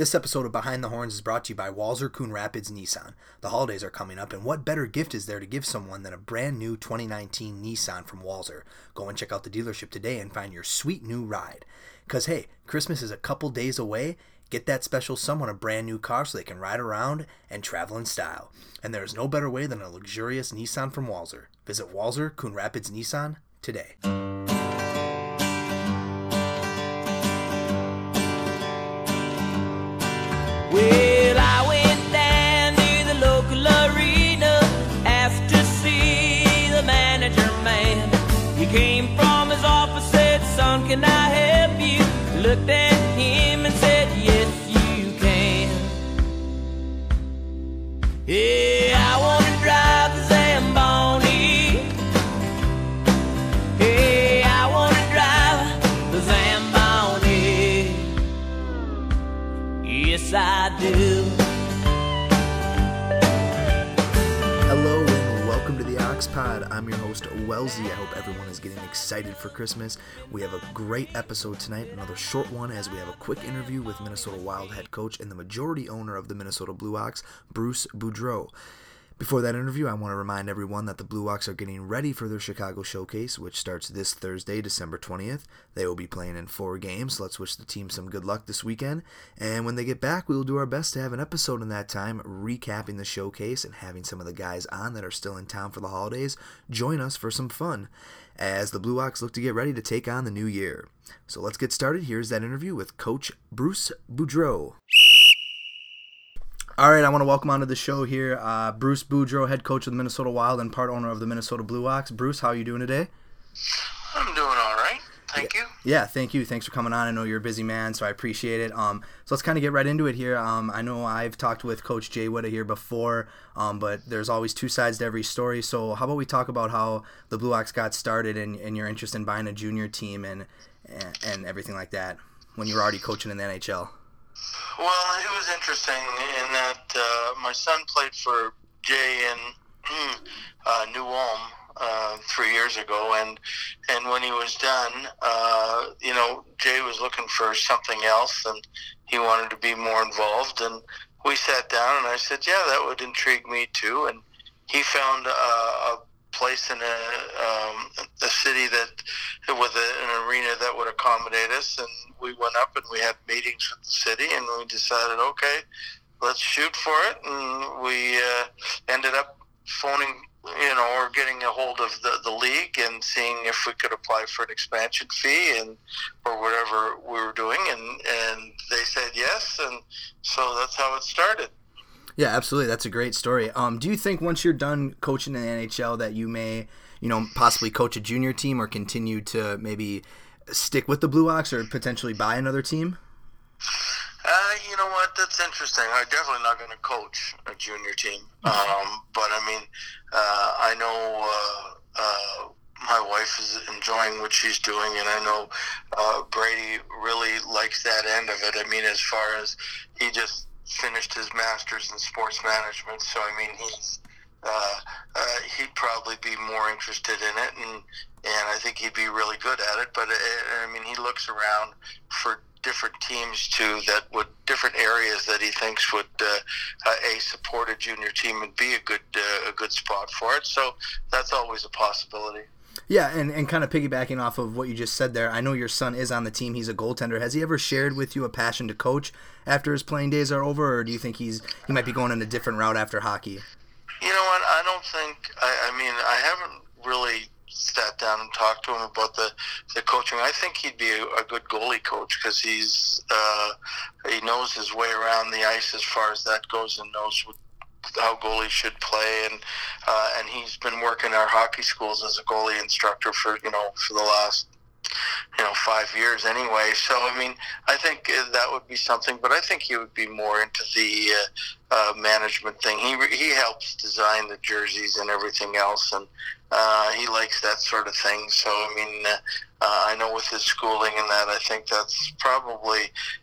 This episode of Behind the Horns is brought to you by Walser Coon Rapids Nissan. The holidays are coming up, and what better gift is there to give someone than a brand new 2019 Nissan from Walser? Go and check out the dealership today and find your sweet new ride. Because hey, Christmas is a couple days away. Get that special someone a brand new car so they can ride around and travel in style. And there is no better way than a luxurious Nissan from Walser. Visit Walser Coon Rapids Nissan today. Well, do. Hello and welcome to the Ox Pod. I'm your host, Wellsy. I hope everyone is getting excited for Christmas. We have a great episode tonight, another short one, as we have a quick interview with Minnesota Wild head coach and the majority owner of the Minnesota Blue Ox, Bruce Boudreau. Before that interview, I want to remind everyone that the Blue Ox are getting ready for their Chicago Showcase, which starts this Thursday, December 20th. They will be playing in four games, so let's wish the team some good luck this weekend. And when they get back, we will do our best to have an episode in that time recapping the showcase and having some of the guys on that are still in town for the holidays join us for some fun as the Blue Ox look to get ready to take on the new year. So let's get started. Here's that interview with Coach Bruce Boudreau. All right, I want to welcome onto the show here uh, Bruce Boudreau, head coach of the Minnesota Wild and part owner of the Minnesota Blue Ox. Bruce, how are you doing today? I'm doing all right. Thank you. Yeah, thank you. Thanks for coming on. I know you're a busy man, so I appreciate it. Um, so let's kind of get right into it here. Um, I know I've talked with Coach Jay Witta here before, um, but there's always two sides to every story. So how about we talk about how the Blue Ox got started and, and your interest in buying a junior team and, and and everything like that when you were already coaching in the NHL? Well, it was interesting in that uh, my son played for Jay in uh, New Ulm uh, three years ago, and and when he was done, uh, you know, Jay was looking for something else, and he wanted to be more involved. And we sat down, and I said, "Yeah, that would intrigue me too." And he found uh, a place in a, um, a city that with a, an arena that would accommodate us, and we went up and we had meetings with the city, and we decided, okay, let's shoot for it, and we uh, ended up phoning, you know, or getting a hold of the, the league and seeing if we could apply for an expansion fee and or whatever we were doing, and and they said yes, and so that's how it started. Yeah, absolutely. That's a great story. Um, do you think once you're done coaching in the NHL that you may, you know, possibly coach a junior team or continue to maybe stick with the Blue Ox or potentially buy another team? Uh, you know what? That's interesting. I'm definitely not going to coach a junior team. Um, but I mean, uh, I know uh, uh, my wife is enjoying what she's doing, and I know uh, Brady really likes that end of it. I mean, as far as he just finished his master's in sports management, so I mean, he's uh, uh, he'd probably be more interested in it, and and I think he'd be really good at it. But uh, I mean, he looks around for different teams too that would different areas that he thinks would uh, uh, a support a junior team and be a good uh, a good spot for it. So that's always a possibility. Yeah, and, and kind of piggybacking off of what you just said there, I know your son is on the team. He's a goaltender. Has he ever shared with you a passion to coach after his playing days are over, or do you think he's he might be going in a different route after hockey? You know what? I don't think. I, I mean, I haven't really sat down and talked to him about the, the coaching. I think he'd be a, a good goalie coach because he's uh, he knows his way around the ice as far as that goes and knows what, how goalies should play and uh, and he's been working our hockey schools as a goalie instructor for you know for the last you know five years anyway. So I mean, I think uh, that would be something. But I think he would be more into the uh, uh, management thing. He he helps design the jerseys and everything else, and uh, he likes that sort of thing. So I mean, uh, uh, I know with his schooling and that, I think that's probably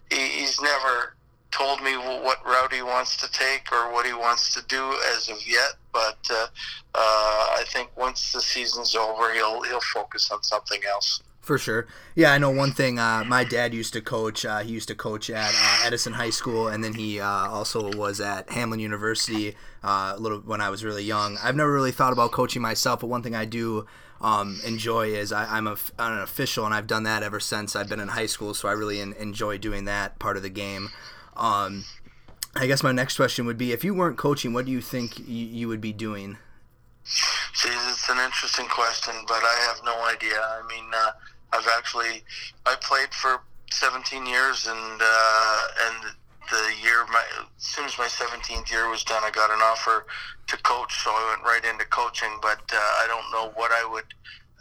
he, he's never told me what route he wants to take or what he wants to do as of yet. But uh, uh, I think once the season's over, he'll he'll focus on something else. For sure. Yeah, I know one thing. Uh, my dad used to coach. Uh, he used to coach at uh, Edison High School, and then he uh, also was at Hamline University a little when I was really young. I've never really thought about coaching myself, but one thing I do um, enjoy is I, am an official, and I've done that ever since I've been in high school. So I really in, enjoy doing that part of the game. Um, I guess my next question would be: If you weren't coaching, what do you think you, you would be doing? See, it's an interesting question, but I have no idea. I mean uh, I've actually I played for 17 years, and uh, and the year my as soon as my 17th year was done, I got an offer to coach, so I went right into coaching. But uh, I don't know what I would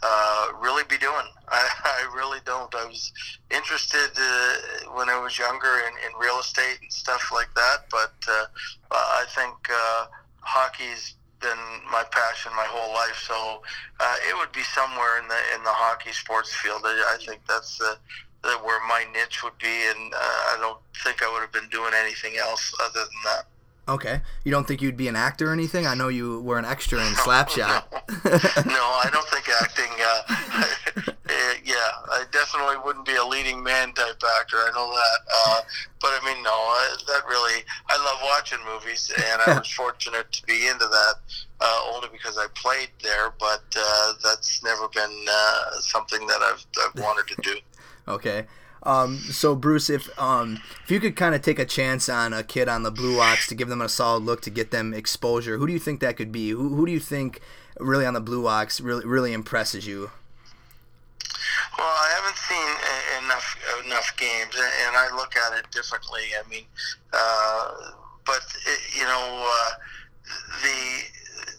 uh, really be doing. I, I really don't. I was interested uh, when I was younger in, in real estate and stuff like that, but uh, I think uh, hockey's been my passion my whole life. So uh, it would be somewhere in the in the hockey sports field. I, I think that's the, the, where my niche would be, and uh, I don't think I would have been doing anything else other than that. Okay. You don't think you'd be an actor or anything? I know you were an extra in Slapshot. No, I don't think acting. Uh, eh, yeah, I definitely wouldn't be a leading man type actor. I know that. Uh, but I mean, no, I, that really. I love watching movies, and I was fortunate to be into that uh, only because I played there. But uh, that's never been uh, something that I've, I've wanted to do. okay. Um, so Bruce, if um, if you could kind of take a chance on a kid on the Blue Ox to give them a solid look to get them exposure, who do you think that could be? Who, who do you think really on the Blue Ox really really impresses you? Well, I haven't seen enough enough games, and I look at it differently. I mean, uh, but it, you know, uh, the,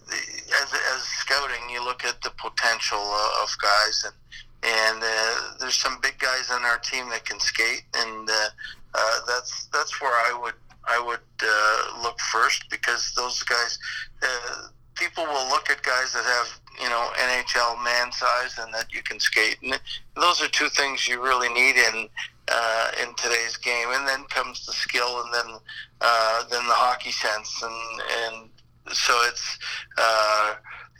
the as as scouting, you look at the potential of guys and and uh, there's some big guys on our team that can skate, and uh, uh, that's that's where I would I would uh, look first because those guys, uh, people will look at guys that have you know NHL man size and that you can skate, and those are two things you really need in uh, in today's game. And then comes the skill, and then then the hockey sense, and and so it's.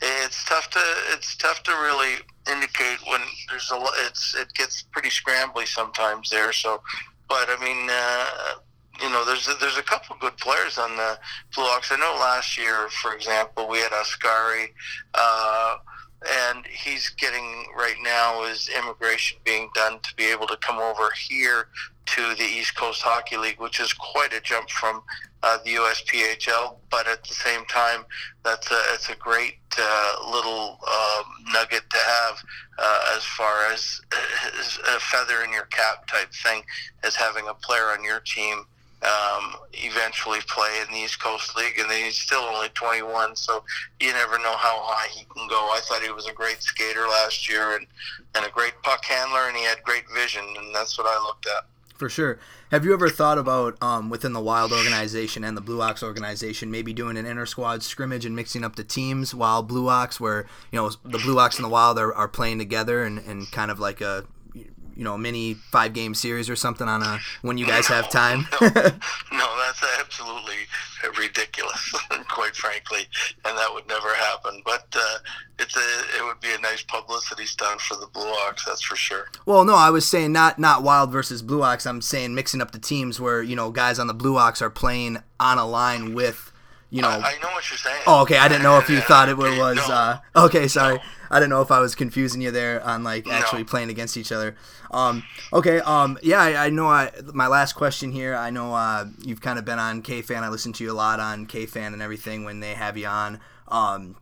It's tough to it's tough to really indicate when there's a lot. it's it gets pretty scrambly sometimes there. So, but I mean, uh, you know, there's a, there's a couple good players on the Blue Ox. I know last year, for example, we had Ascari. Uh, and he's getting right now is immigration being done to be able to come over here to the East Coast Hockey League, which is quite a jump from uh, the USPHL. But at the same time, that's a it's a great uh, little uh, nugget to have uh, as far as, as a feather in your cap type thing, as having a player on your team um, eventually play in the East Coast League, and he's still only 21, so you never know how high he can go. I thought he was a great skater last year and, and a great puck handler, and he had great vision, and that's what I looked at. For sure. Have you ever thought about um, within the Wild organization and the Blue Ox organization maybe doing an inter squad scrimmage and mixing up the teams while Blue Ox, where you know the Blue Ox and the Wild are, are playing together and, and kind of like a you know, a mini five game series or something on a when you guys no, have time? no, no, that's absolutely ridiculous, quite frankly, and that would never happen. But uh, it's a it would be a nice publicity stunt for the Blue Ox, that's for sure. Well, no, I was saying not not Wild versus Blue Ox. I'm saying mixing up the teams where you know guys on the Blue Ox are playing on a line with you know. I, I, know what you're saying. Oh, okay. I didn't know if you thought it was. No. Uh, okay, sorry. No. I don't know if I was confusing you there on like actually no. playing against each other. Um, okay. Um, yeah, I, I, know. I my last question here. I know uh, you've kind of been on KFAN. I listen to you a lot on KFAN and everything when they have you on. Um,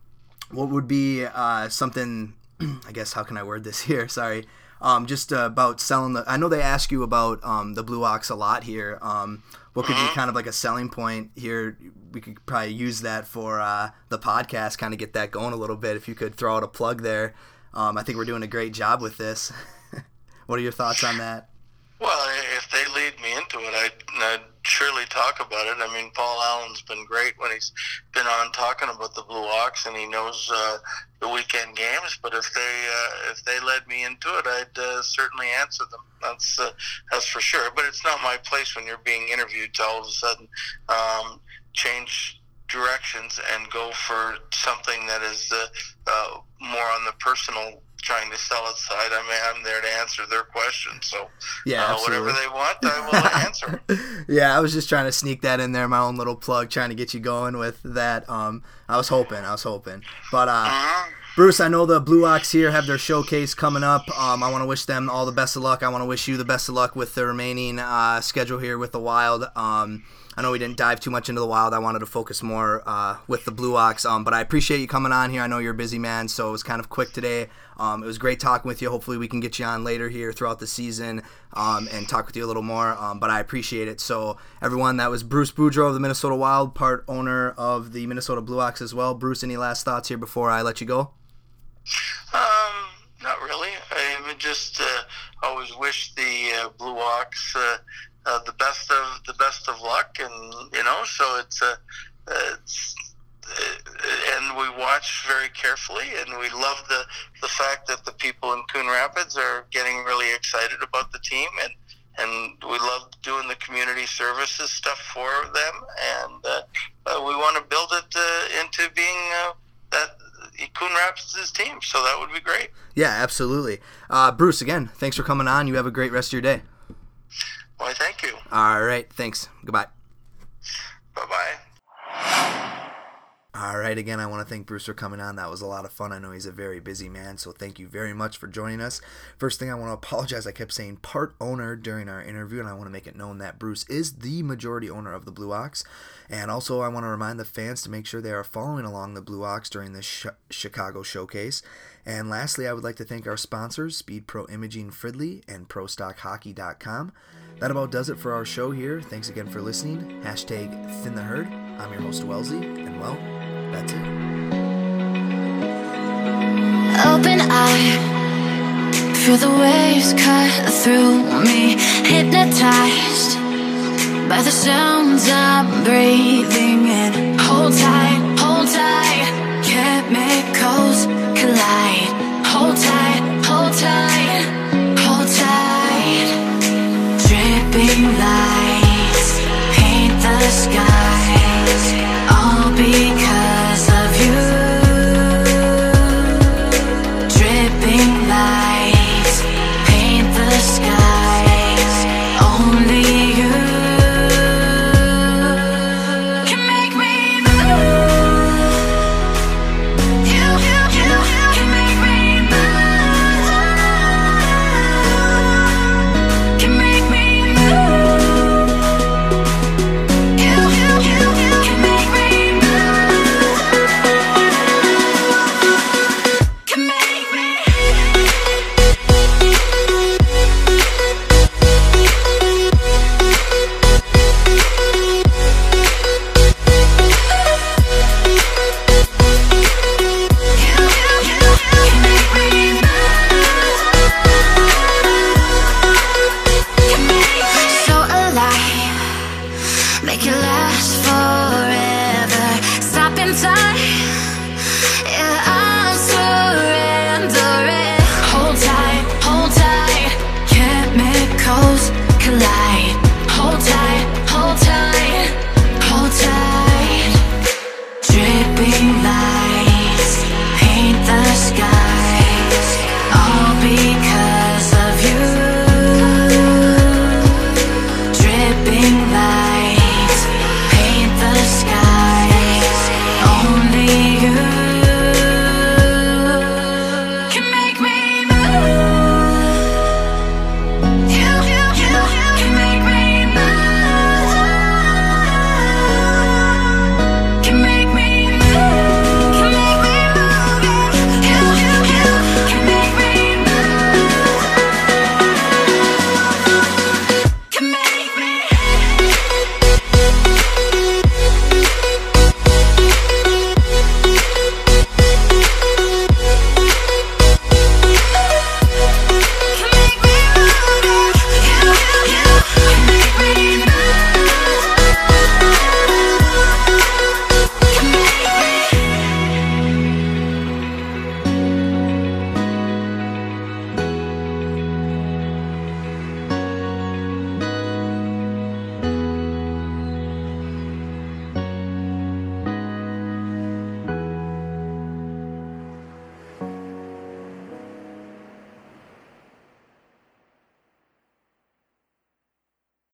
what would be uh, something? I guess how can I word this here? Sorry. Um, just uh, about selling the. I know they ask you about um, the Blue Ox a lot here. Um, what could be mm-hmm. kind of like a selling point here? We could probably use that for uh, the podcast, kind of get that going a little bit. If you could throw out a plug there, um, I think we're doing a great job with this. what are your thoughts on that? Well, if they lead me into it, I'd, I'd surely talk about it. I mean, Paul Allen's been great when he's been on talking about the Blue Ox, and he knows uh, the weekend games. But if they uh, if they led me into it, I'd uh, certainly answer them. That's uh, that's for sure. But it's not my place when you're being interviewed to all of a sudden um, change directions and go for something that is uh, uh, more on the personal trying to sell its side. I mean, I'm there to answer their questions. So Yeah, uh, whatever they want, I will answer. yeah, I was just trying to sneak that in there, my own little plug, trying to get you going with that. Um, I was hoping, I was hoping, but uh, Mhm. Bruce, I know the Blue Ox here have their showcase coming up. Um, I want to wish them all the best of luck. I want to wish you the best of luck with the remaining uh, schedule here with the Wild. Um, I know we didn't dive too much into the Wild. I wanted to focus more uh, with the Blue Ox. Um, but I appreciate you coming on here. I know you're a busy man, so it was kind of quick today. Um, it was great talking with you. Hopefully, we can get you on later here throughout the season um, and talk with you a little more. Um, but I appreciate it. So, everyone, that was Bruce Boudreau of the Minnesota Wild, part owner of the Minnesota Blue Ox as well. Bruce, any last thoughts here before I let you go? Um, not really. I would just uh, always wish the uh, Blue Ox uh, uh, the best of the best of luck, and you know, so it's uh, it's. Uh, and we watch very carefully, and we love the the fact that the people in Coon Rapids are getting really excited about the team, and and we love doing the community services stuff for them, and uh, uh, we want to build it uh, into being uh, that Coon Rapids' team. So that would be great. Yeah, absolutely. Bruce, again, thanks for coming on. You have a great rest of your day. Why, thank you. All right, thanks. Goodbye. Bye bye. All right, again, I want to thank Bruce for coming on. That was a lot of fun. I know he's a very busy man, so thank you very much for joining us. First thing, I want to apologize. I kept saying part owner during our interview, and I want to make it known that Bruce is the majority owner of the Blue Ox. And also, I want to remind the fans to make sure they are following along the Blue Ox during this sh- Chicago showcase. And lastly, I would like to thank our sponsors, Speed Pro Imaging Fridley and ProStockHockey.com. That about does it for our show here. Thanks again for listening. Hashtag Thin the Herd. I'm your host, Wellsy, and well, that's it. Open eye, feel the waves cut through me. Hypnotized by the sounds I'm breathing in. Hold tight, hold tight, chemicals